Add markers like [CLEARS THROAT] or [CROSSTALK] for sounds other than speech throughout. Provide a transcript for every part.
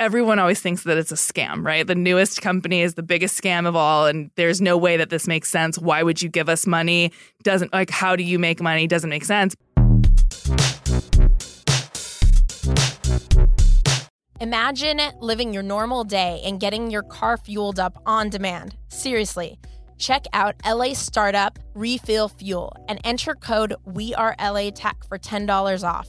everyone always thinks that it's a scam, right? The newest company is the biggest scam of all, and there's no way that this makes sense. Why would you give us money? Doesn't like how do you make money? Doesn't make sense. Imagine living your normal day and getting your car fueled up on demand. Seriously. Check out LA Startup Refill Fuel and enter code WeAreLATech for $10 off.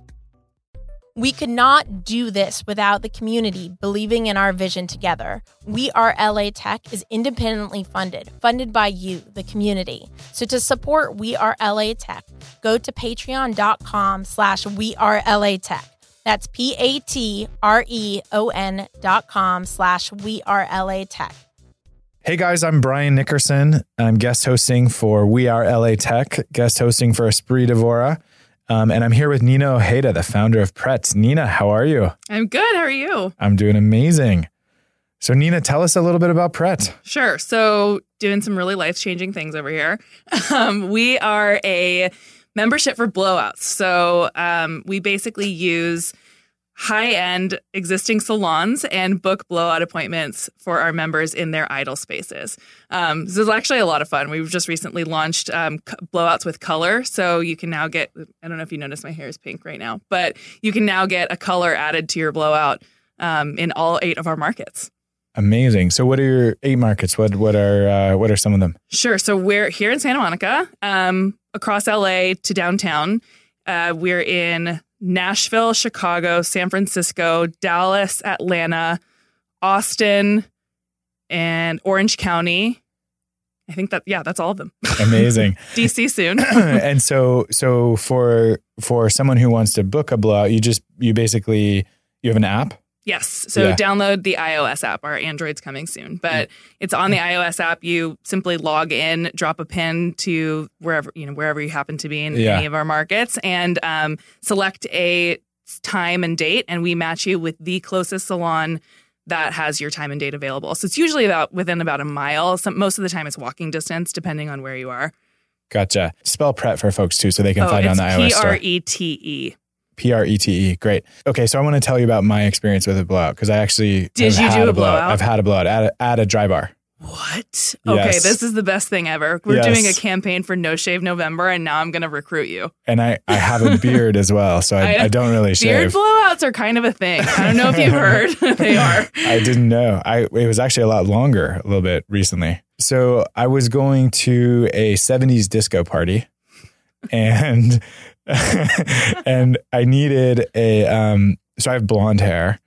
We could not do this without the community believing in our vision together. We Are LA Tech is independently funded, funded by you, the community. So to support We Are LA Tech, go to patreon.com slash We Are LA Tech. That's P-A-T-R-E-O-N dot com slash We Are LA Tech. Hey guys, I'm Brian Nickerson. I'm guest hosting for We Are LA Tech, guest hosting for Espree Devora. Um, and I'm here with Nina Ojeda, the founder of Pretz. Nina, how are you? I'm good. How are you? I'm doing amazing. So, Nina, tell us a little bit about Pret. Sure. So, doing some really life changing things over here. [LAUGHS] Um, we are a membership for blowouts. So, um, we basically use high end existing salons and book blowout appointments for our members in their idle spaces. Um, this is actually a lot of fun. We've just recently launched um, blowouts with color. So you can now get, I don't know if you notice my hair is pink right now, but you can now get a color added to your blowout um, in all eight of our markets. Amazing. So, what are your eight markets? What what are uh, what are some of them? Sure. So we're here in Santa Monica, um, across LA to downtown. Uh, we're in Nashville, Chicago, San Francisco, Dallas, Atlanta, Austin, and Orange County. I think that yeah, that's all of them. [LAUGHS] Amazing. DC soon. [CLEARS THROAT] and so so for for someone who wants to book a blowout, you just you basically you have an app Yes. So yeah. download the iOS app. Our Android's coming soon, but it's on the iOS app. You simply log in, drop a pin to wherever you know wherever you happen to be in yeah. any of our markets, and um, select a time and date, and we match you with the closest salon that has your time and date available. So it's usually about within about a mile. Some, most of the time, it's walking distance, depending on where you are. Gotcha. Spell Pret for folks too, so they can oh, find it on the iOS store. P R E T E. P R E T E. Great. Okay, so I want to tell you about my experience with a blowout because I actually did you do a, blowout? blowout? I've had a blowout at a, at a dry bar. What? Okay, yes. this is the best thing ever. We're yes. doing a campaign for No Shave November, and now I'm going to recruit you. And I, I have a [LAUGHS] beard as well, so I, I, I don't really shave. Beard blowouts are kind of a thing. I don't know if you've heard. [LAUGHS] they are. I didn't know. I it was actually a lot longer a little bit recently. So I was going to a 70s disco party, and [LAUGHS] and I needed a um so I have blonde hair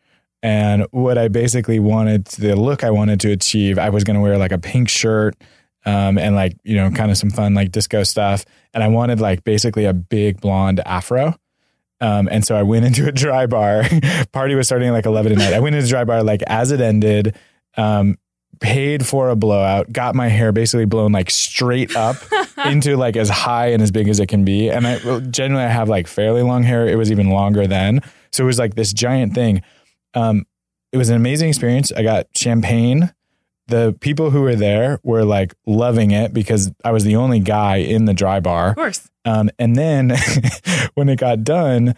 and what I basically wanted the look I wanted to achieve I was going to wear like a pink shirt um and like you know kind of some fun like disco stuff and I wanted like basically a big blonde afro um, and so I went [LAUGHS] into a dry bar. [LAUGHS] Party was starting at like 11 at night. I went into dry bar like as it ended. Um, paid for a blowout, got my hair basically blown like straight up [LAUGHS] into like as high and as big as it can be. And I generally I have like fairly long hair. It was even longer then. So it was like this giant thing. Um, it was an amazing experience. I got champagne. The people who were there were like loving it because I was the only guy in the dry bar. Of course. Um, and then [LAUGHS] when it got done,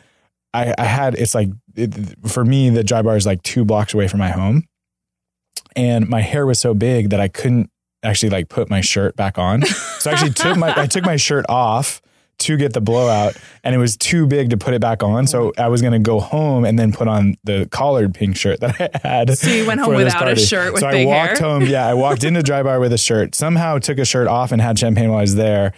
I, I had it's like it, for me the dry bar is like two blocks away from my home and my hair was so big that I couldn't actually like put my shirt back on. So I actually took my I took my shirt off to get the blowout and it was too big to put it back on. So I was going to go home and then put on the collared pink shirt that I had. So you went home without a shirt with so I walked hair? home. Yeah. I walked into dry bar with a shirt, somehow took a shirt off and had champagne while I was there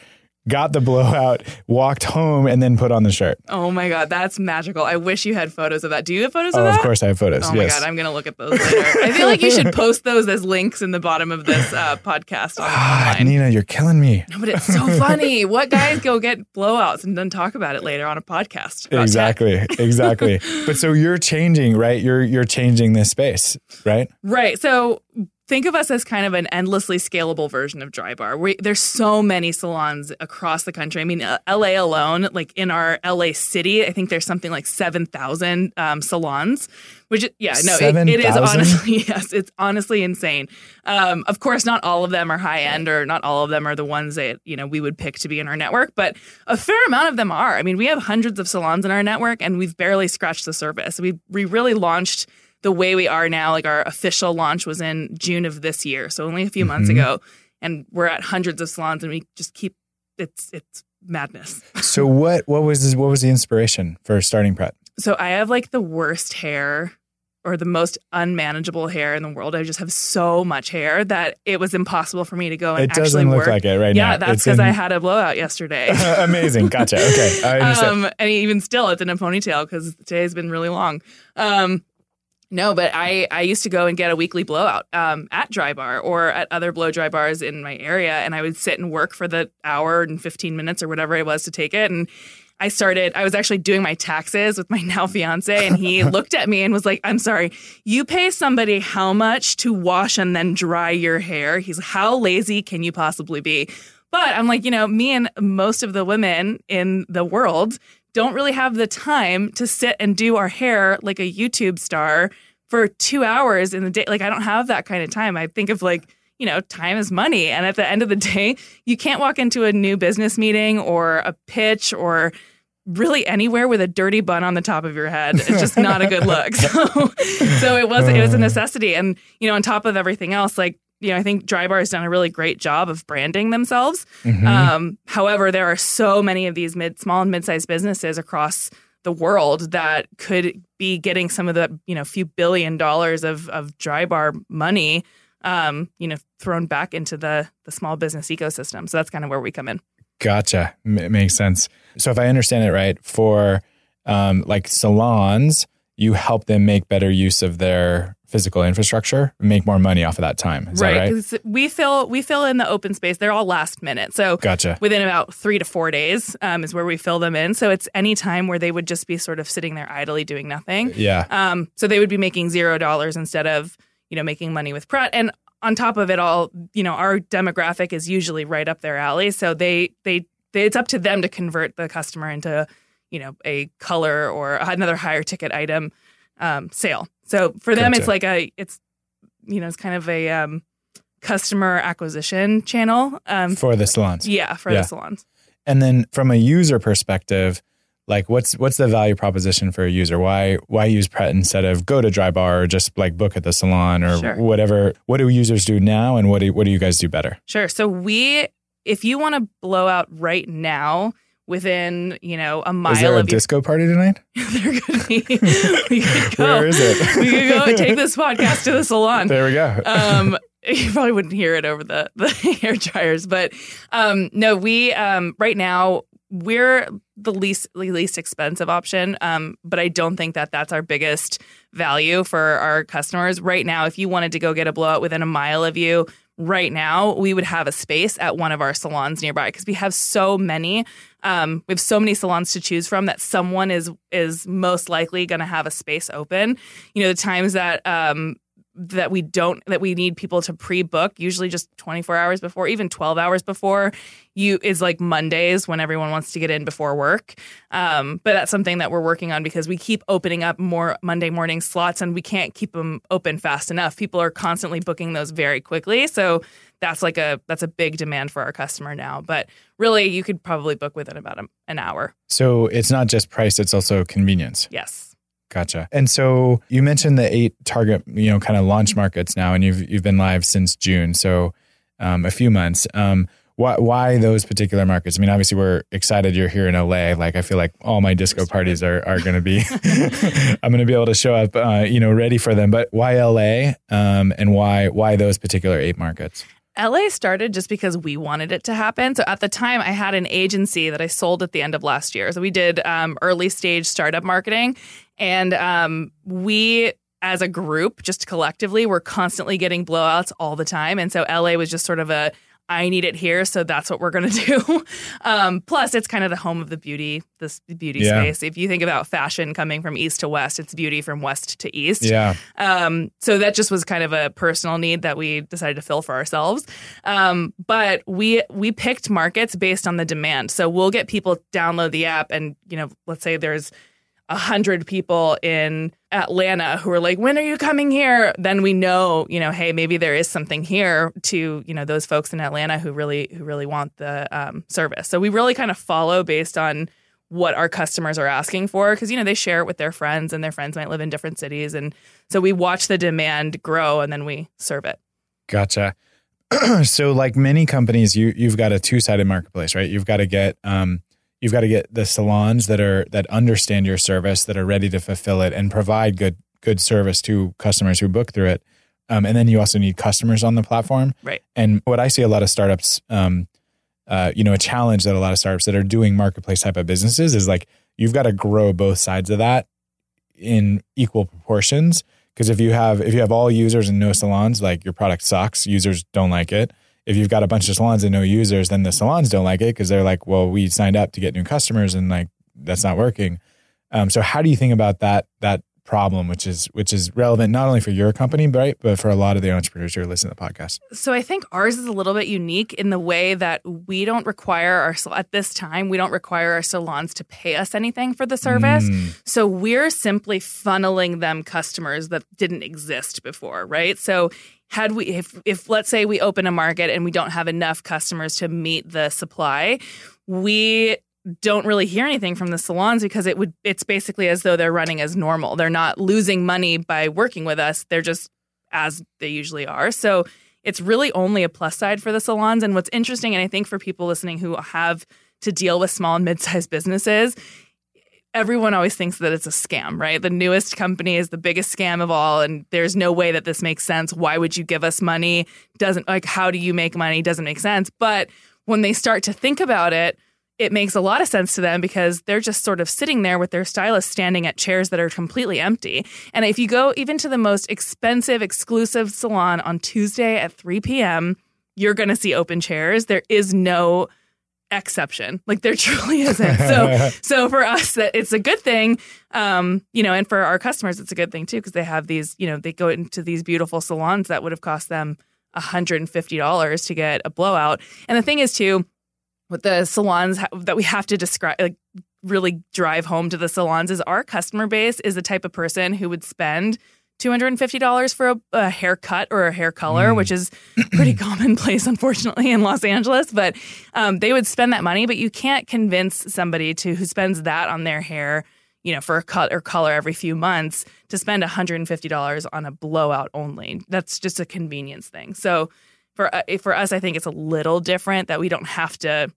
got the blowout, walked home, and then put on the shirt. Oh my god, that's magical! I wish you had photos of that. Do you have photos oh, of that? Of course, I have photos. Oh yes. my god, I'm gonna look at those later. I feel like you should post those as links in the bottom of this uh, podcast. Ah, Nina, you're killing me. No, but it's so funny. what guys go get blowouts and then talk about it later on a podcast? Exactly, exactly. [LAUGHS] But so you're changing, right? You're you're changing this space, right? Right. So think of us as kind of an endlessly scalable version of Dry Bar. We, there's so many salons across the country. I mean, uh, LA alone, like in our LA city, I think there's something like 7,000 um, salons, which, yeah, no, it, it is honestly, [LAUGHS] yes, it's honestly insane. Um, of course, not all of them are high end or not all of them are the ones that, you know, we would pick to be in our network, but a fair amount of them are. I mean, we have hundreds of salons in our network and we've barely scratched the surface. We, we really launched the way we are now, like our official launch was in June of this year, so only a few months Mhm. ago, and we're at hundreds of salons, and we just keep it's it's madness. [LAUGHS] So what what was this, what was the inspiration for starting Pret? So I have like the worst hair or the most unmanageable hair in the world. I just have so much hair that it was impossible for me to go and It actually doesn't look work. like it right yeah, now. that's because in- I had a blowout yesterday. [LAUGHS] Amazing. Gotcha. Okay. I um, and even still, it's in a ponytail because today's been really long. Um, no, but I, I used to go and get a weekly blowout um, at Dry Bar or at other blow dry bars in my area, and I would sit and work for the hour and fifteen minutes or whatever it was to take it. And I started. I was actually doing my taxes with my [LAUGHS] now fiance, and he [LAUGHS] looked at me and was like, "I'm sorry, you pay somebody how much to wash and then dry your hair?" He's, "How lazy can you possibly be?" But I'm like, you know, me and most of the women in the world don't really have the time to sit and do our hair like a YouTube star for two hours in the day. Like, I don't have that kind of time. I think of like, you know, time is money. And at the end of the day, you can't walk into a new business meeting or a pitch or really anywhere with a dirty bun on the top of your head. It's just not a good look. [LAUGHS] So, so it was it was a uh. necessity. And you know, on top of everything else, like you know, I think Drybar has done a really great job of branding themselves. Mhm. Um, however, there are so many of these mid, small and mid-sized businesses across the world that could be getting some of the you know few billion dollars of of Dry Bar money, um, you know, thrown back into the the small business ecosystem. So that's kind of where we come in. Gotcha. M- makes sense. So if I understand it right, for um, like salons, you help them make better use of their physical infrastructure, make more money off of that time. Is right? right? we fill we fill in the open space. They're all last minute. So Gotcha. within about three to four days um, is where we fill them in. So it's any time where they would just be sort of sitting there idly doing nothing. Yeah. Um, so they would be making zero dollars instead of you know making money with Pret. And on top of it all, you know our demographic is usually right up their alley. So they they, they it's up to them to convert the customer into you know a color or another higher ticket item um, sale. So for them, Gotcha. it's like a it's you know it's kind of a um, customer acquisition channel. Um, For the salons. yeah, for Yeah. the salons. And then from a user perspective, like what's what's the value proposition for a user? Why why use Pret instead of go to Dry Bar or just like book at the salon or Sure. whatever? What do users do now, and what do what do you guys do better? Sure. So we, if you want to blow out right now within, you know, a mile Is there a of your, disco party tonight? [LAUGHS] there could be, [LAUGHS] we could go. Where is it? we could go take this podcast to the salon. There we go. um, [LAUGHS] you probably wouldn't hear it over the, the hair dryers, but um, no, we um, right now we're the least least expensive option, um, but I don't think that that's our biggest value for our customers right now. If you wanted to go get a blowout within a mile of you. Right now, we would have a space at one of our salons nearby because we have so many. Um, we have so many salons to choose from that someone is is most likely going to have a space open. You know, the times that um, that we don't that we need people to pre-book usually just 24 hours before even 12 hours before you is like mondays when everyone wants to get in before work. Um, but that's something that we're working on because we keep opening up more monday morning slots and we can't keep them open fast enough. People are constantly booking those very quickly. So that's like a that's a big demand for our customer now. But really you could probably book within about a, an hour. So it's not just price; it's also convenience. yes Gotcha. And so you mentioned the eight target, you know, kind of launch markets now, and you've you've been live since June, so um, a few months. Um, why why those particular markets? I mean, obviously we're excited you're here in LA. Like I feel like all my disco parties are are going to be. [LAUGHS] [LAUGHS] I'm going to be able to show up, uh, you know, ready for them. But why LA? Um, and why why those particular eight markets? LA started just because we wanted it to happen. So at the time, I had an agency that I sold at the end of last year. So we did um, early stage startup marketing, and um, we, as a group, just collectively, were constantly getting blowouts all the time. And so LA was just sort of a I need it here, so that's what we're going [LAUGHS] to do. Um, plus, it's kind of the home of the beauty, this beauty Yeah. space. If you think about fashion coming from east to west, it's beauty from west to east. Yeah. Um, so that just was kind of a personal need that we decided to fill for ourselves. Um, but we we picked markets based on the demand. So we'll get people download the app, and you know, let's say there's a hundred people in Atlanta who are like, "When are you coming here?" Then we know, you know, hey, maybe there is something here to you know those folks in Atlanta who really who really want the um, service. So we really kind of follow based on what our customers are asking for because you know they share it with their friends and their friends might live in different cities and so we watch the demand grow and then we serve it Gotcha. [CLEARS THROAT] so like many companies, you you've got a two sided marketplace, right? You've got to get um you've got to get the salons that are that understand your service, that are ready to fulfill it and provide good good service to customers who book through it. Um, and then you also need customers on the platform. Right. And what I see a lot of startups, um, uh, you know, a challenge that a lot of startups that are doing marketplace type of businesses is like you've got to grow both sides of that in equal proportions. Because if you have if you have all users and no salons, like your product sucks. Users don't like it. If you've got a bunch of salons and no users, then the salons don't like it because they're like, well, we signed up to get new customers and like that's not working. Um, so how do you think about that that problem, which is which is relevant not only for your company, right, but for a lot of the entrepreneurs who are listening to the podcast? so i think ours is a little bit unique in the way that we don't require our at this time we don't require our salons to pay us anything for the service Mm, So we're simply funneling them customers that didn't exist before, right? So had we if if let's say we open a market and we don't have enough customers to meet the supply, we don't really hear anything from the salons because it would it's basically as though they're running as normal. They're not losing money by working with us. They're just as they usually are. So it's really only a plus side for the salons. And what's interesting, and I think for people listening who have to deal with small and mid-sized businesses, everyone always thinks that it's a scam, right? The newest company is the biggest scam of all, and there's no way that this makes sense. Why would you give us money? Doesn't like how do you make money? Doesn't make sense. But when they start to think about it, it makes a lot of sense to them because they're just sort of sitting there with their stylist standing at chairs that are completely empty. And if you go even to the most expensive, exclusive salon on Tuesday at 3 p.m., you're going to see open chairs. There is no exception. Like there [LAUGHS] truly isn't. So [LAUGHS] so for us that it's a good thing um you know and for our customers it's a good thing too because they have these you know they go into these beautiful salons that would have cost them $150 to get a blowout and the thing is too what the salons ha- that we have to describe like really drive home to the salons is our customer base is the type of person who would spend $250 for a, a haircut or a hair color, Mm. which is pretty [CLEARS THROAT] commonplace, unfortunately, in Los Angeles. But um, they would spend that money, but you can't convince somebody to who spends that on their hair, you know, for a cut or color every few months to spend $150 on a blowout only. That's just a convenience thing. So for uh, for us, I think it's a little different that we don't have to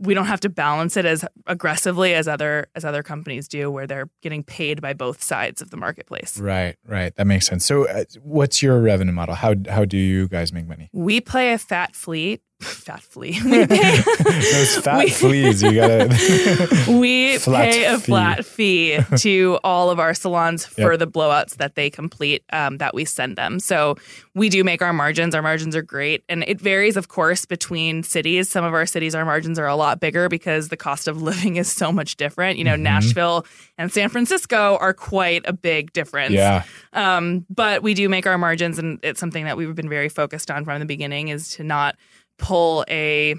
we don't have to balance it as aggressively as other as other companies do, where they're getting paid by both sides of the marketplace. Right, right. That makes sense. So, uh, what's your revenue model? How how do you guys make money? We play a fat fleet, fat flea. [LAUGHS] Pay, Those fat we- fleas, you gotta. [LAUGHS] we [LAUGHS] pay a fee. flat fee to all of our salons for Yep. the blowouts that they complete um, that we send them. So we do make our margins. Our margins are great, and it varies, of course, between cities. Some of our cities, our margins are a lot bigger because the cost of living is so much different. You know, Mhm. Nashville and San Francisco are quite a big difference. yeah, Um, but we do make our margins, and it's something that we've been very focused on from the beginning is to not pull a.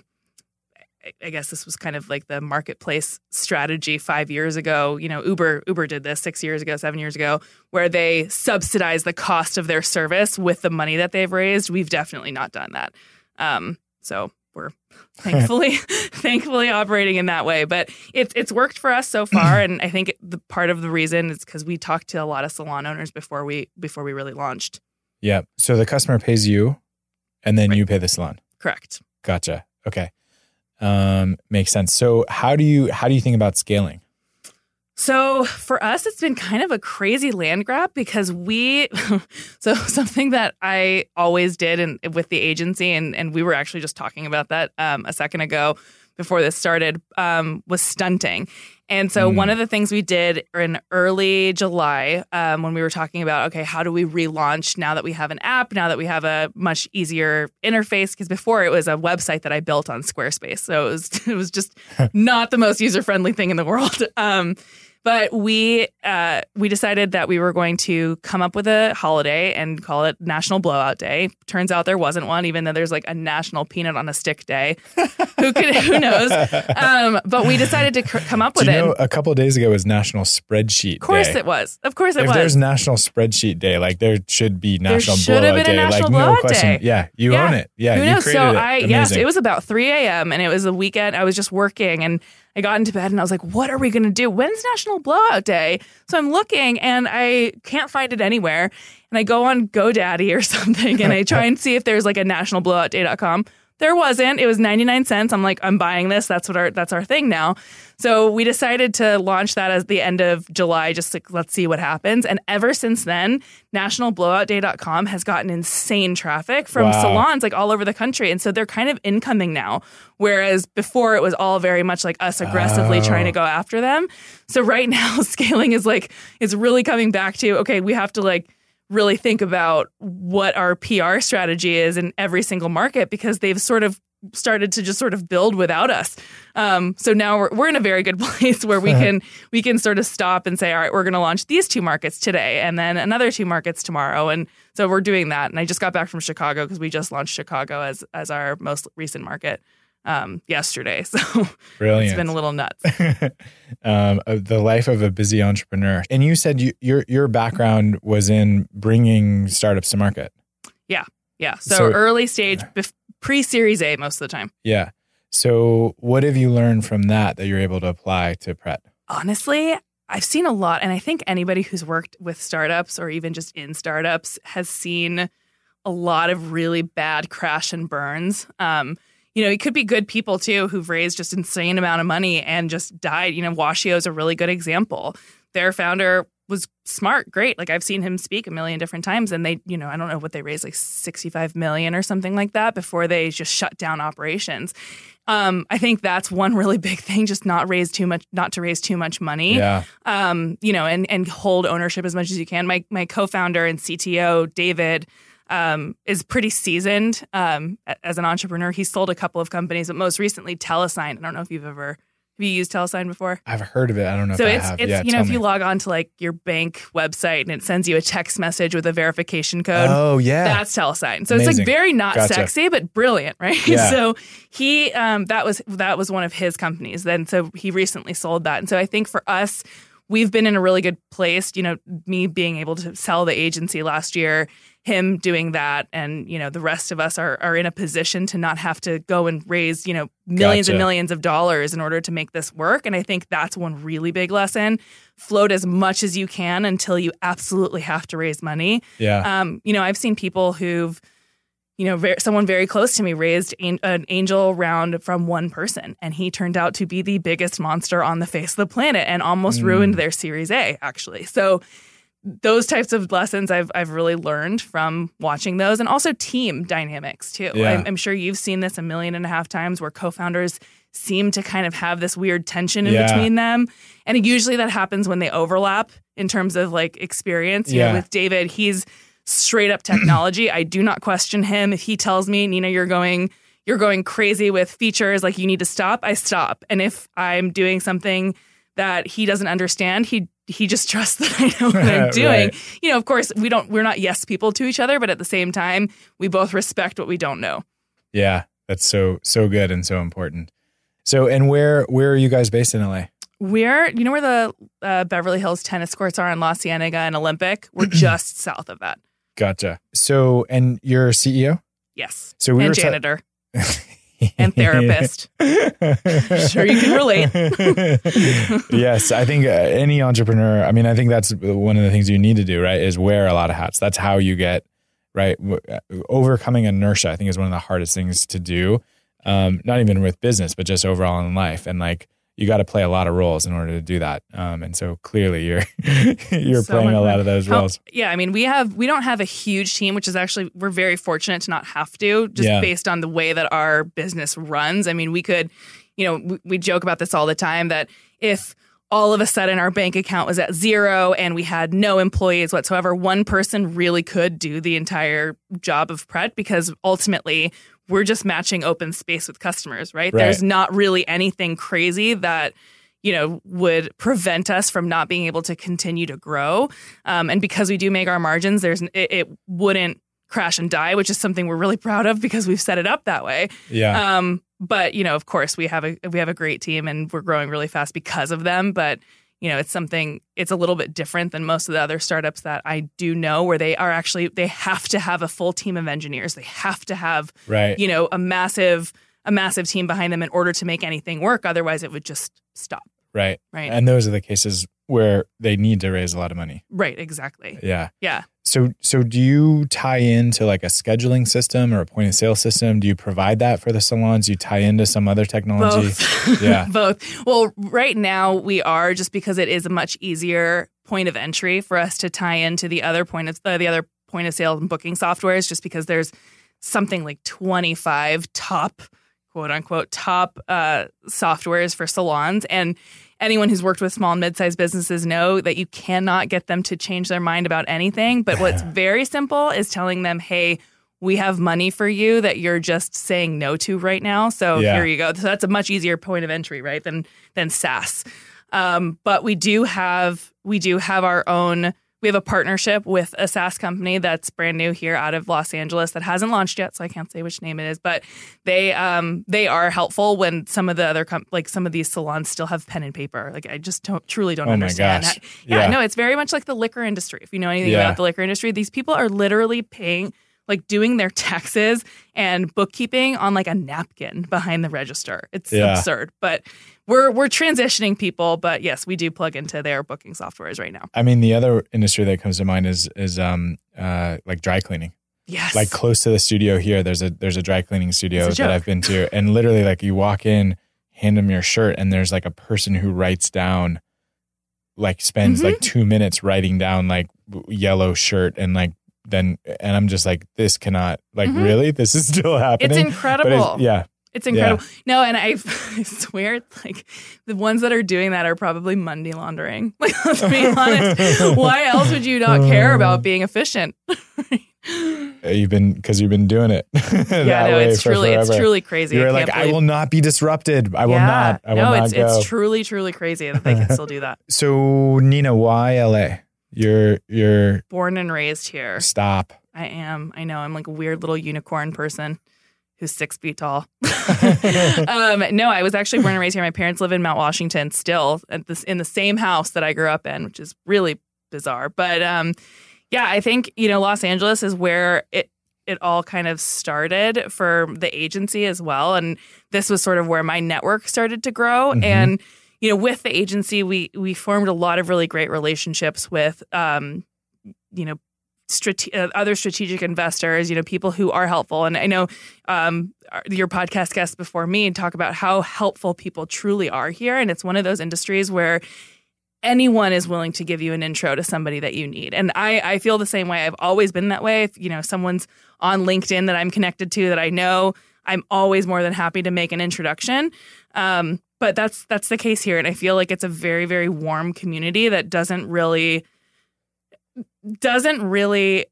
I guess this was kind of like the marketplace strategy five years ago. You know, Uber Uber did this six years ago, seven years ago, where they subsidize the cost of their service with the money that they've raised. We've definitely not done that. Um, so we're [LAUGHS] thankfully thankfully operating in that way. But it's it's worked for us so [CLEARS THROAT] far, and I think the part of the reason is because we talked to a lot of salon owners before we before we really launched. yeah. So the customer pays you, and then Right. you pay the salon. Correct. Gotcha. Okay, um, makes sense. So how do you how do you think about scaling? So for us, it's been kind of a crazy land grab because we, [LAUGHS] so [LAUGHS] something that I always did and with the agency, and, and we were actually just talking about that um, a second ago before this started um, was stunting. And so, Mm. one of the things we did in early July, um, when we were talking about, okay, how do we relaunch now that we have an app, now that we have a much easier interface? Because before it was a website that I built on Squarespace, so it was [LAUGHS] it was just [LAUGHS] not the most user friendly thing in the world. [LAUGHS] Um, but we uh, we decided that we were going to come up with a holiday and call it National Blowout Day. Turns out there wasn't one, even though there's like a National Peanut on a Stick Day. who could [LAUGHS] who knows? Um, but we decided to c- come up with you it. a couple of days ago was National Spreadsheet of course Day. it was. Of course it if was. there's National Spreadsheet Day, like there should be National should have Blowout Day. National like no Blowout question. Day. Yeah, you Yeah. own it. Yeah, Who you knows? So it. I Amazing. yes, it was about 3 a.m. and it was a weekend. I was just working and I got into bed and I was like, what are we gonna do? When's National Blowout Day? So I'm looking and I can't find it anywhere. And I go on GoDaddy or [LAUGHS] something and I try and see if there's like a nationalblowoutday.com. There wasn't. It was 99 cents. I'm like, I'm buying this. That's what our that's our thing now. So we decided to launch that as the end of July, just like let's see what happens. And ever since then, nationalblowoutday.com has gotten insane traffic from Wow. salons like all over the country. And so they're kind of incoming now. Whereas before it was all very much like us aggressively Oh. trying to go after them. So right [LAUGHS] now scaling is like is really coming back to okay, we have to like really think about what our PR strategy is in every single market because they've sort of started to just sort of build without us. Um, so now we're, we're in a very good [LAUGHS] place where we [LAUGHS] can we can sort of stop and say, all right, we're going to launch these two markets today and then another two markets tomorrow. And so we're doing that. And I just got back from Chicago because we just launched Chicago as as our most recent market um, yesterday. [LAUGHS] So Brilliant. it's been a little nuts. [LAUGHS] um, the life of a busy entrepreneur. And you said you, your your background was in bringing startups to market. Yeah. So, So- early stage, bef- pre Series A most of the time. Yeah. So what have you learned from that that you're able to apply to Pret? honestly, I've seen a lot, and I think anybody who's worked with startups or even just in startups has seen a lot of really bad crash and burns. Um, you know, it could be good people too who've raised just insane amount of money and just died. You know, Washio is a really good example. Their founder was smart, great. Like I've seen him speak a million different times, and they, you know, I don't know what they raised, like sixty-five million or something like that, before they just shut down operations. Um, I think that's one really [LAUGHS] big thing, just not raise too much, not to raise too much money Yeah. um, you know, and and hold ownership as much as you can. My my co-founder and CTO David um, is pretty seasoned um, as an entrepreneur. He's sold a couple of companies, but most recently Telesign. I don't know if you've ever have you used Telesign before. I've heard of it. I don't know So if it's I have. it's yeah, you know if you log on to like your bank website and it sends you a text message with a verification code. Oh yeah. That's Telesign. So it's like very not Gotcha. sexy, but brilliant, right? [LAUGHS] Yeah. so he um, that was that was one of his companies. Then so he recently sold that. And so I think for us, we've been in a really good place. You know, me being able to sell the agency last year, him doing that, and you know, the rest of us are are in a position to not have to go and raise, you know, millions and millions of dollars in order to make this work. And I think that's one really big lesson. Float as much as you can until you absolutely have to raise money. yeah. Um, you know, I've seen people who've, you know, ver- someone very close to me raised an, an angel round from one person, and he turned out to be the biggest monster on the face of the planet, and almost Mm. ruined their Series A. Actually, so those types of lessons I've I've really learned from watching those, and also team dynamics too. Yeah. I'm, I'm sure you've seen this a million and a half times, where co-founders seem to kind of have this weird tension in Yeah. between them, and usually that happens when they overlap in terms of like experience. You Yeah. know, with David, he's straight up technology. I do not question him. If he tells me, Nina, you're going you're going crazy with features, like you need to stop, I stop. And if I'm doing something that he doesn't understand, he he just [LAUGHS] trusts that I know what I'm [LAUGHS] doing. Right. You know, of course, we don't we're not yes people to each other, but at the same time, we both respect what we don't know. yeah. That's so so good and so important. So and where where are you guys based in LA? We're you know where the uh, Beverly Hills tennis courts are in La Cienega and Olympic? We're [CLEARS THROAT] just south of that. Gotcha. So and you're a CEO? Yes. So we and were ta- janitor [LAUGHS] and therapist. [LAUGHS] Sure you can relate. [LAUGHS] yes, I think uh, any entrepreneur. I mean, I think that's one of the things you need to do, right? Is wear a lot of hats. That's how you get right. Uh, Overcoming inertia, I think, is one of the hardest things to do. Um, not even with business, but just overall in life. And like, you got to play a lot of roles in order to do that. Um, and so clearly, you're [LAUGHS] you're So playing a lot of those How- roles. yeah, I mean, we have we don't have a huge team, which is actually we're very fortunate to not have to, just Yeah. based on the way that our business runs. I mean, we could, you know, we, we joke about this all the time that if all of a sudden our bank account was at zero and we had no employees whatsoever, one person really could do the entire job of Pret because ultimately we're just matching open space with customers, right? Right. There's not really anything crazy that you know would prevent us from not being able to continue to grow. Um, and because we do make our margins, there's it, it wouldn't crash and die, which is something we're really proud of because we've set it up that way. Yeah. Um, but you know, of course, we have a we have a great team and we're growing really fast because of them. But you know, it's something it's a little bit different than most of the other startups that I do know, where they are actually they have to have a full team of engineers. They have to have right. you know a massive a massive team behind them in order to make anything work. Otherwise, it would just stop. right. Right. And those are the cases where they need to raise a lot of money. right. Exactly. Yeah. Yeah. So so do you tie into like a scheduling system or a point of sale system? Do you provide that for the salons? Do you tie into some other technology? Both. [LAUGHS] Yeah. Both. Well, right now we are just because it is a much easier point of entry for us to tie into the other point of uh, the other point of sale and booking softwares just because there's something like 25 top quote unquote top uh, softwares for salons and anyone who's worked with small and mid-sized businesses know that you cannot get them to change their mind about anything. But what's [LAUGHS] very simple is telling them hey we have money for you that you're just saying no to right now. So Yeah. here you go. So that's a much easier point of entry right than than SaaS. Um, but we do have we do have our own we have a partnership with a SaaS company that's brand new here out of Los Angeles that hasn't launched yet, so I can't say which name it is. But they um, they are helpful when some of the other com- like some of these salons still have pen and paper. Like I just don't truly don't Oh understand. how- yeah, Yeah. no, it's very much like the liquor industry. If you know anything Yeah. about the liquor industry, these people are literally paying like doing their [LAUGHS] taxes and bookkeeping on like a napkin behind the register. It's Yeah. absurd, but we're we're transitioning people. But yes, we do plug into their booking softwares right now. I mean, the other industry that comes to mind is is um uh like dry cleaning. Yes, Like close to the studio here, there's a there's a dry cleaning studio that. I've been to, and literally like you walk in, hand them your shirt, and there's like a person who writes down, like spends Mhm. like two minutes writing down like yellow shirt and like then and I'm just like this cannot like Mhm. really this is still happening. it's incredible. it's- yeah, It's incredible. No, and I, [LAUGHS] I swear, it's like the ones that are doing that are probably money laundering. [LAUGHS] Like, let's be [LAUGHS] honest. Why else would you not care uh. about being efficient? Uh, you've been because you've been doing it. yeah, no, it's truly, it's truly crazy. You're I like, can't I will not be disrupted. I will yeah, not. I will no, not it's go. it's truly, truly crazy that they can still do that. So Nina, why LA? You're you're Born and raised here. stop. I am. I know. I'm like a weird little unicorn person who's six feet tall. [LAUGHS] [LAUGHS] um, no, I was actually born and raised here. My parents live in Mount Washington still at this in the same house that I grew up in, which is really bizarre. But um, yeah, I think you know Los Angeles is where it it all kind of started for the agency as well, and this was sort of where my network started to grow Mhm. and. You know, with the agency, we we formed a lot of really great relationships with, um, you know, strate- uh, other strategic investors, you know, people who are helpful. And I know um, your podcast guests before me talk about how helpful people truly are here. And it's one of those industries where anyone is willing to give you an intro to somebody that you need. And I, I feel the same way. I've always been that way. If, you know, someone's on LinkedIn that I'm connected to that I know, I'm always more than happy to make an introduction. Um, but that's that's the case here, and I feel like it's a very very warm community that doesn't really doesn't really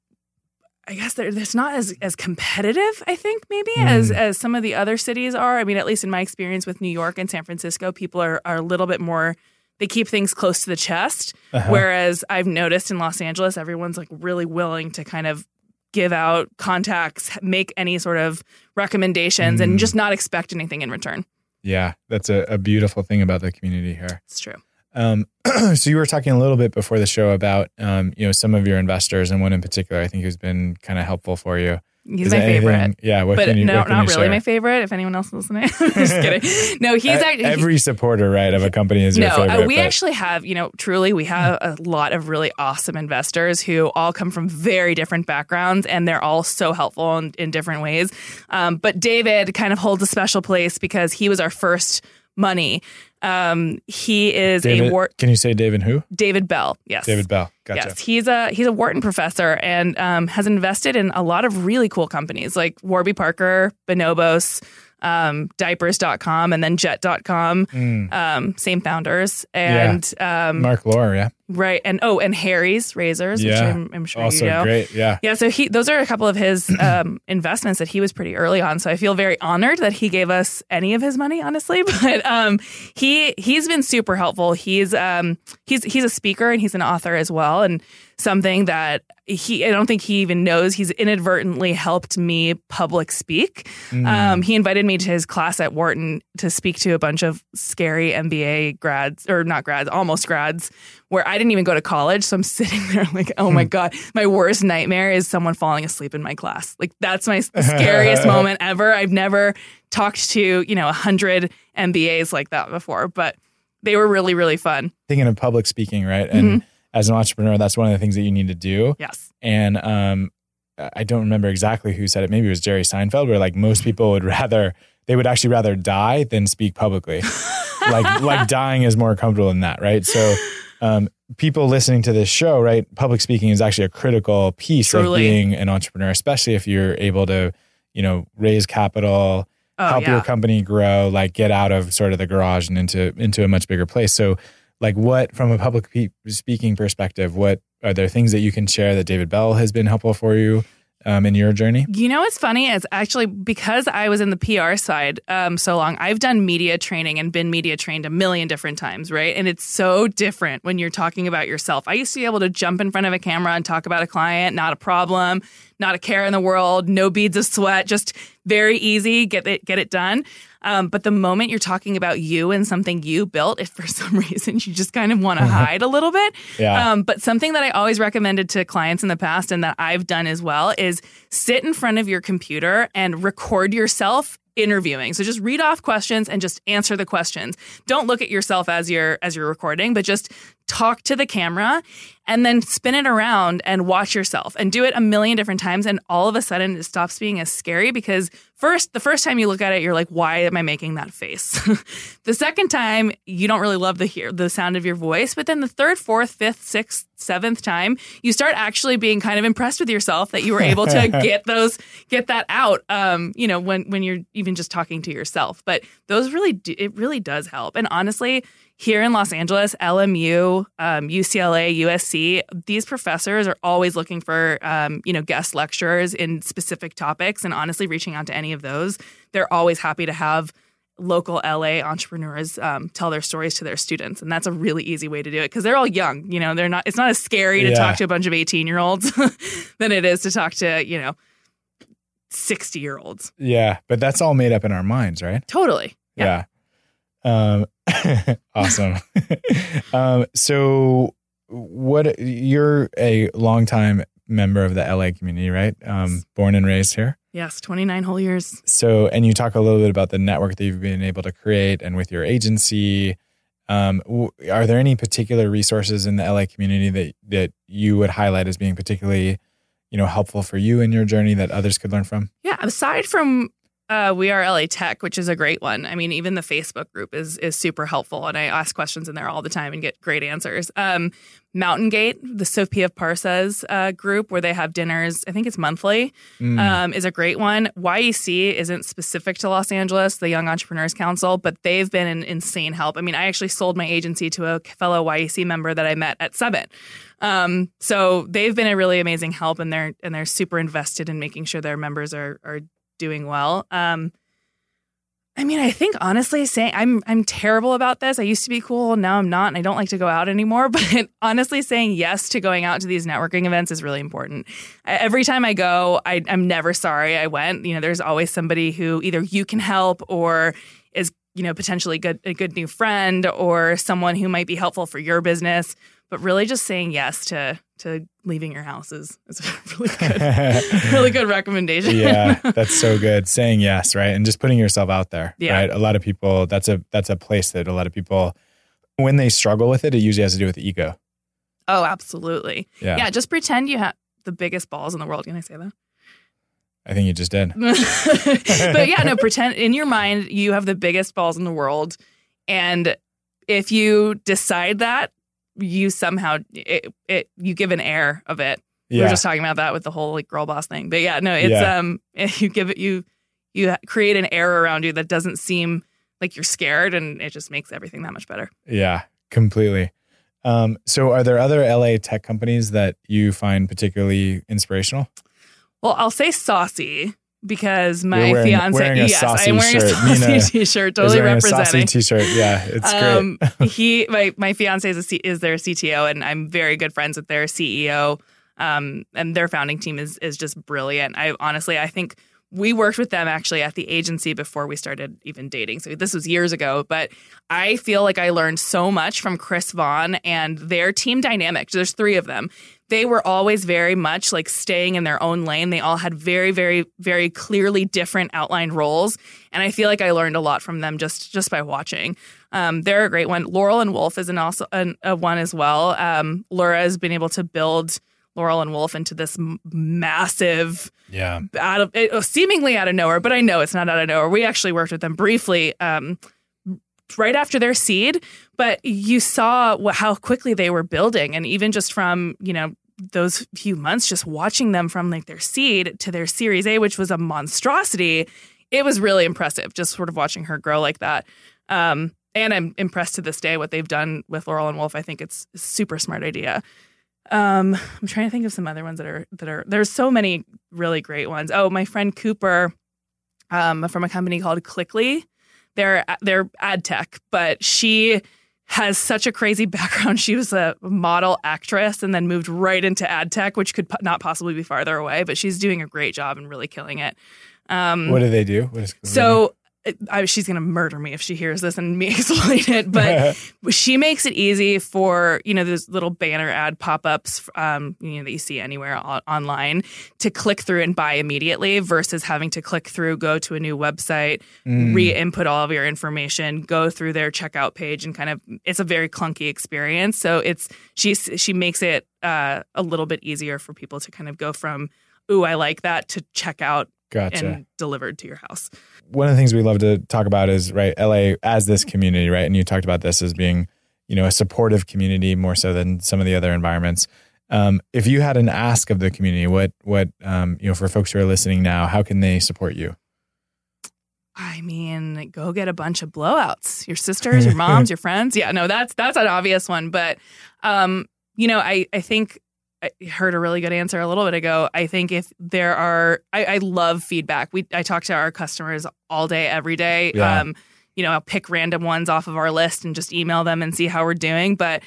I guess they're, it's not as as competitive. I think maybe as Mm. as some of the other cities are. I mean, at least in my experience with New York and San Francisco, people are are a little bit more. They keep things close to the chest. Uh-huh. Whereas I've noticed in Los Angeles, everyone's like really willing to kind of give out contacts, make any sort of recommendations, Mm. and just not expect anything in return. Yeah, that's a, a beautiful thing about the community here. It's true. Um, [CLEARS THROAT] so you were talking a little bit before the show about um, you know some of your investors and one in particular I think who's been kind of helpful for you. He's Is my there anything- favorite. Yeah, what But can you? no, can not really share? my favorite. If anyone else is listening, [LAUGHS] just [LAUGHS] kidding. No, he's actually every supporter right of a company is your no, favorite. uh, we but- actually have, you know, truly, we have a lot of really awesome investors who all come from very different backgrounds and they're all so helpful in, in different ways. Um, but David kind of holds a special place because he was our first money. Um, he is David, a Wart- can you say David who? David Bell. Yes. David Bell. Gotcha. Yes, he's a he's a Wharton professor and um, has invested in a lot of really cool companies like Warby Parker, Bonobos, um, diapers.com and then jet.com. Mm. Um, same founders. And um, Marc Lore, yeah. right. And oh, and Harry's razors, which I'm, I'm sure Also you know. great. Yeah. Yeah, so he those are a couple of his [CLEARS THROAT] um, investments that he was pretty early on. So I feel very honored that he gave us any of his money, honestly. [LAUGHS] But um, he he's been super helpful. He's um, he's he's a speaker and he's an author as well, and something that he I don't think he even knows he's inadvertently helped me public speak. Mm. Um, he invited me to his class at Wharton to speak to a bunch of scary MBA grads or not grads, almost grads, where I didn't even go to college. So I'm [LAUGHS] sitting there like, oh my God, my worst nightmare is someone falling asleep in my class. Like that's my [LAUGHS] scariest moment ever. I've never talked to, you know, a hundred MBAs like that before, but they were really, really fun. Thinking of public speaking, right? And as an entrepreneur, that's one of the things that you need to do. Yes. And um, I don't remember exactly who said it. Maybe it was Jerry Seinfeld, where like most people would rather they would actually rather die than speak publicly. [LAUGHS] like like dying is more comfortable than that, right? So um, people listening to this show, right? Public speaking is actually a critical piece of being an entrepreneur, especially if you're able to, you know, raise capital, Oh, help yeah. your company grow, like get out of sort of the garage and into into a much bigger place. So, like, what from a public pe- speaking perspective, what are there things that you can share that David Bell has been helpful for you um, in your journey? You know what's funny is actually because I was in the PR side um, so long, I've done media training and been media trained a million different times, right? And it's so different when you're talking about yourself. I used to be able to jump in front of a camera and talk about a client, not a problem, not a care in the world, no beads of sweat, just very easy, get it get it done. Um, but the moment you're talking about you and something you built, if for [LAUGHS] some reason you just kind of want to hide a little bit, Yeah. um, but something that I always recommended to clients in the past and that I've done as well is sit in front of your computer and record yourself interviewing. So just read off questions and just answer the questions. Don't look at yourself as you're as you're recording, but just talk to the camera and then spin it around and watch yourself and do it a million different times and all of a sudden it stops being as scary because first the first time you look at it you're like why am I making that face? [LAUGHS] the second time you don't really love the hear the sound of your voice, but then the third, fourth, fifth, sixth, seventh time you start actually being kind of impressed with yourself that you were able to [LAUGHS] get those get that out um you know when when you're even just talking to yourself. But those really do, it really does help. And honestly, here in Los Angeles, LMU, um, UCLA, USC, these professors are always looking for, um, you know, guest lecturers in specific topics. And honestly, reaching out to any of those, they're always happy to have local LA entrepreneurs um, tell their stories to their students. And that's a really easy way to do it because they're all young. You know, they're not, it's not as scary to Yeah. talk to a bunch of 18 year olds [LAUGHS] than it is to talk to, you know, 60 year olds. Yeah, but that's all made up in our minds, right? Totally. Yeah. Um, [LAUGHS] awesome. [LAUGHS] um, so, what you're a longtime member of the LA community, right? Um, born and raised here. Yes. 29 whole years. So, and you talk a little bit about the network that you've been able to create and with your agency. Um, w- are there any particular resources in the LA community that that you would highlight as being particularly, you know, helpful for you in your journey that others could learn from? Yeah, aside from uh, we are LA Tech, which is a great one. I mean, even the Facebook group is is super helpful, and I ask questions in there all the time and get great answers. Um, Mountain Gate, the Sophia Parsas uh, group, where they have dinners, I think it's monthly, Mm. um, is a great one. YEC isn't specific to Los Angeles, the Young Entrepreneurs Council, but they've been an insane help. I mean, I actually sold my agency to a fellow YEC member that I met at Summit. Um, so they've been a really amazing help, and they're and they're super invested in making sure their members are are doing well. Um, I mean, I think honestly, saying I'm I'm terrible about this. I used to be cool, now I'm not, and I don't like to go out anymore. [LAUGHS] But honestly, saying yes to going out to these networking events is really important. Every time I go, I, I'm never sorry I went. You know, there's always somebody who either you can help or is you know potentially good a good new friend or someone who might be helpful for your business. But really, just saying yes to to leaving your house is, is a [LAUGHS] really good really good recommendation. yeah, [LAUGHS] that's so good. Saying yes, right, and just putting yourself out there. Yeah. Right. A lot of people. That's a that's a place that a lot of people, when they struggle with it, it usually has to do with ego. oh, absolutely. Yeah. Yeah. just pretend you have the biggest balls in the world. Can I say that? I think you just did. [LAUGHS] but yeah, no, pretend in your mind you have the biggest balls in the world. And if you decide that, you somehow it, it you give an air of it. We Yeah. were just talking about that with the whole like girl boss thing. But yeah, no, it's Yeah. um [LAUGHS] you give it you you create an air around you that doesn't seem like you're scared, and it just makes everything that much better. Yeah, completely. Um, so, are there other LA tech companies that you find particularly inspirational? Well, I'll say Saucey because my wearing- fiance, wearing a yes, Saucey I'm wearing a shirt. Saucey Nina [LAUGHS] t-shirt, Is totally wearing a Saucey t-shirt. Yeah, it's um, great. [LAUGHS] he, my my fiance is a C, is their CTO, and I'm very good friends with their CEO. Um, and their founding team is is just brilliant. I honestly, I think we worked with them actually at the agency before we started even dating. So this was years ago, but I feel like I learned so much from Chris Vaughn and their team dynamic. There's three of them. They were always very much like staying in their own lane. They all had very, very, very clearly different outlined roles, and I feel like I learned a lot from them just just by watching. Um, they're a great one. Laurel and Wolf is an also an, a one as well. Um, Laura has been able to build Laurel and Wolf into this m- massive yeah, out of it, seemingly out of nowhere, but I know it's not out of nowhere. We actually worked with them briefly um, right after their seed, but you saw wh- how quickly they were building, and even just from you know those few months, just watching them from like their seed to their Series A, which was a monstrosity. It was really impressive, just sort of watching her grow like that. Um, and I'm impressed to this day what they've done with Laurel and Wolf. I think it's a super smart idea. Um, I'm trying to think of some other ones that are that are there's so many really great ones. Oh, my friend Cooper, um, from a company called Klickly. They're they're ad tech, but she has such a crazy [LAUGHS] background. She was a model actress and then moved right into ad tech, which could not possibly be farther away. But she's doing a great job and really killing it. Um, what do they do? What is so I, she's going to murder me if she hears this and me [LAUGHS] explain it. But [LAUGHS] she makes it easy for you know those little banner ad pop-ups um, you know that you see anywhere o- online to click through and buy immediately versus having to click through go to a new website Mm. re-input all of your information go through their checkout page and kind of it's a very clunky experience so it's she she makes it uh, a little bit easier for people to kind of go from ooh i like that to check out gotcha. and delivered to your house one of the things we love to talk about is right LA as this community, right? And you talked about this as being, you know, a supportive community more so than some of the other environments. Um, if you had an ask of the community, what what um, you know for folks who are listening now, how can they support you? I mean, go get a bunch of blowouts. Your sisters, your [LAUGHS] moms, your friends. Yeah, no, that's that's an obvious one. But um, you know, I I think I heard a really good answer a little bit ago. I think if there are, I, I love feedback. We I talk to our customers all day, every day. Yeah. Um, you know, I'll pick random ones off of our list and just email them and see how we're doing. But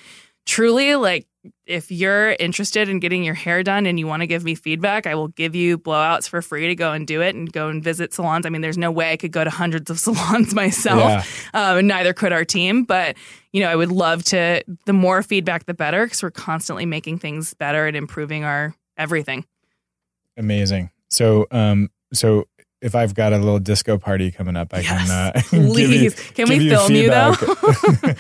truly, like, if you're interested in getting your hair done and you want to give me feedback, I will give you blowouts for free to go and do it and go and visit salons. I mean, there's no way I could go to hundreds of [LAUGHS] salons myself, um, and neither could our team. But you know, I would love to. The more feedback, the better, because we're constantly making things better and improving our everything. Amazing. So, um, so if I've got a little disco party coming up, I Yes, can uh, [LAUGHS] give you- Please, can we film you though? [LAUGHS]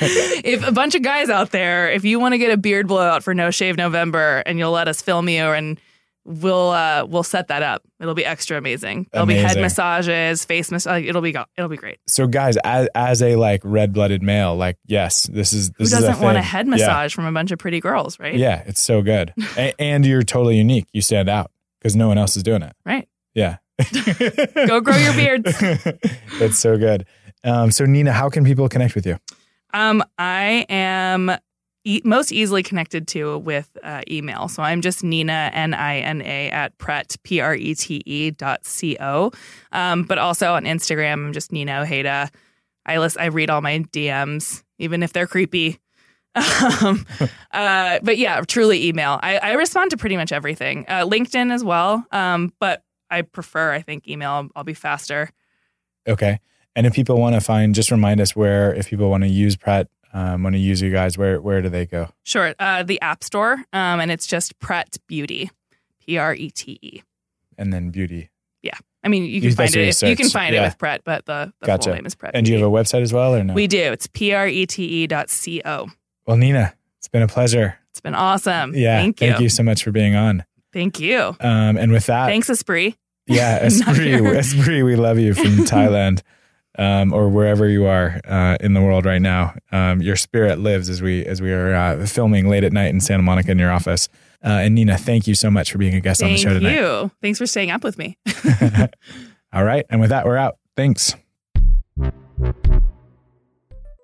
if a bunch of guys out there, if you want to get a beard blowout for No Shave November, and you'll let us film you, and we'll uh, we'll set that up. It'll be extra amazing. There'll be head massages, face massage. It'll be it'll be great. so guys, as, as a like red blooded male, like yes, this is Who this is doesn't a want a head Yeah. massage from a bunch of pretty girls, right? Yeah, it's so good, [LAUGHS] a- and you're totally unique. You stand out because no one else is doing it. Right. Yeah. [LAUGHS] Go grow your beards. [LAUGHS] That's so good. Um, so Nina, how can people connect with you? Um, I am e- most easily connected to with uh, email. So I'm just Nina N I N A at pret p r e t e dot c o. Um, but also on Instagram, I'm just Nina Ojeda. I list, I read all my DMs, even if they're creepy. [LAUGHS] um, uh, but yeah, truly email. I, I respond to pretty much everything. Uh, LinkedIn as well. Um, but I prefer, I think, email. I'll, be faster. Okay. And if people want to find, just remind us where, if people want to use Prete, um, want to use you guys, where where do they go? Sure. Uh, the App Store, um, and it's just Prete Beauty, P R E T E. And then beauty. Yeah. I mean, you can You- find it. what you If, you can find yeah. it with Prete, but the, the Gotcha. full name is Prete. And do you have a website as well, or no? We do. It's P R E T E dot C O. well, Nina, it's been a pleasure. It's been awesome. Yeah. Thank you. Thank you so much for being on. Thank you. Um, and with that, Thanks, Espree. Yeah, [LAUGHS] Espree, [LAUGHS] Espree, we love you from [LAUGHS] Thailand um, or wherever you are uh, in the world right now. Um, your spirit lives as we as we are uh, filming late at night in Santa Monica in your office. Uh, and Nina, thank you so much for being a guest on the show tonight. you. Thanks for staying up with me. All right. And with that, we're out. Thanks.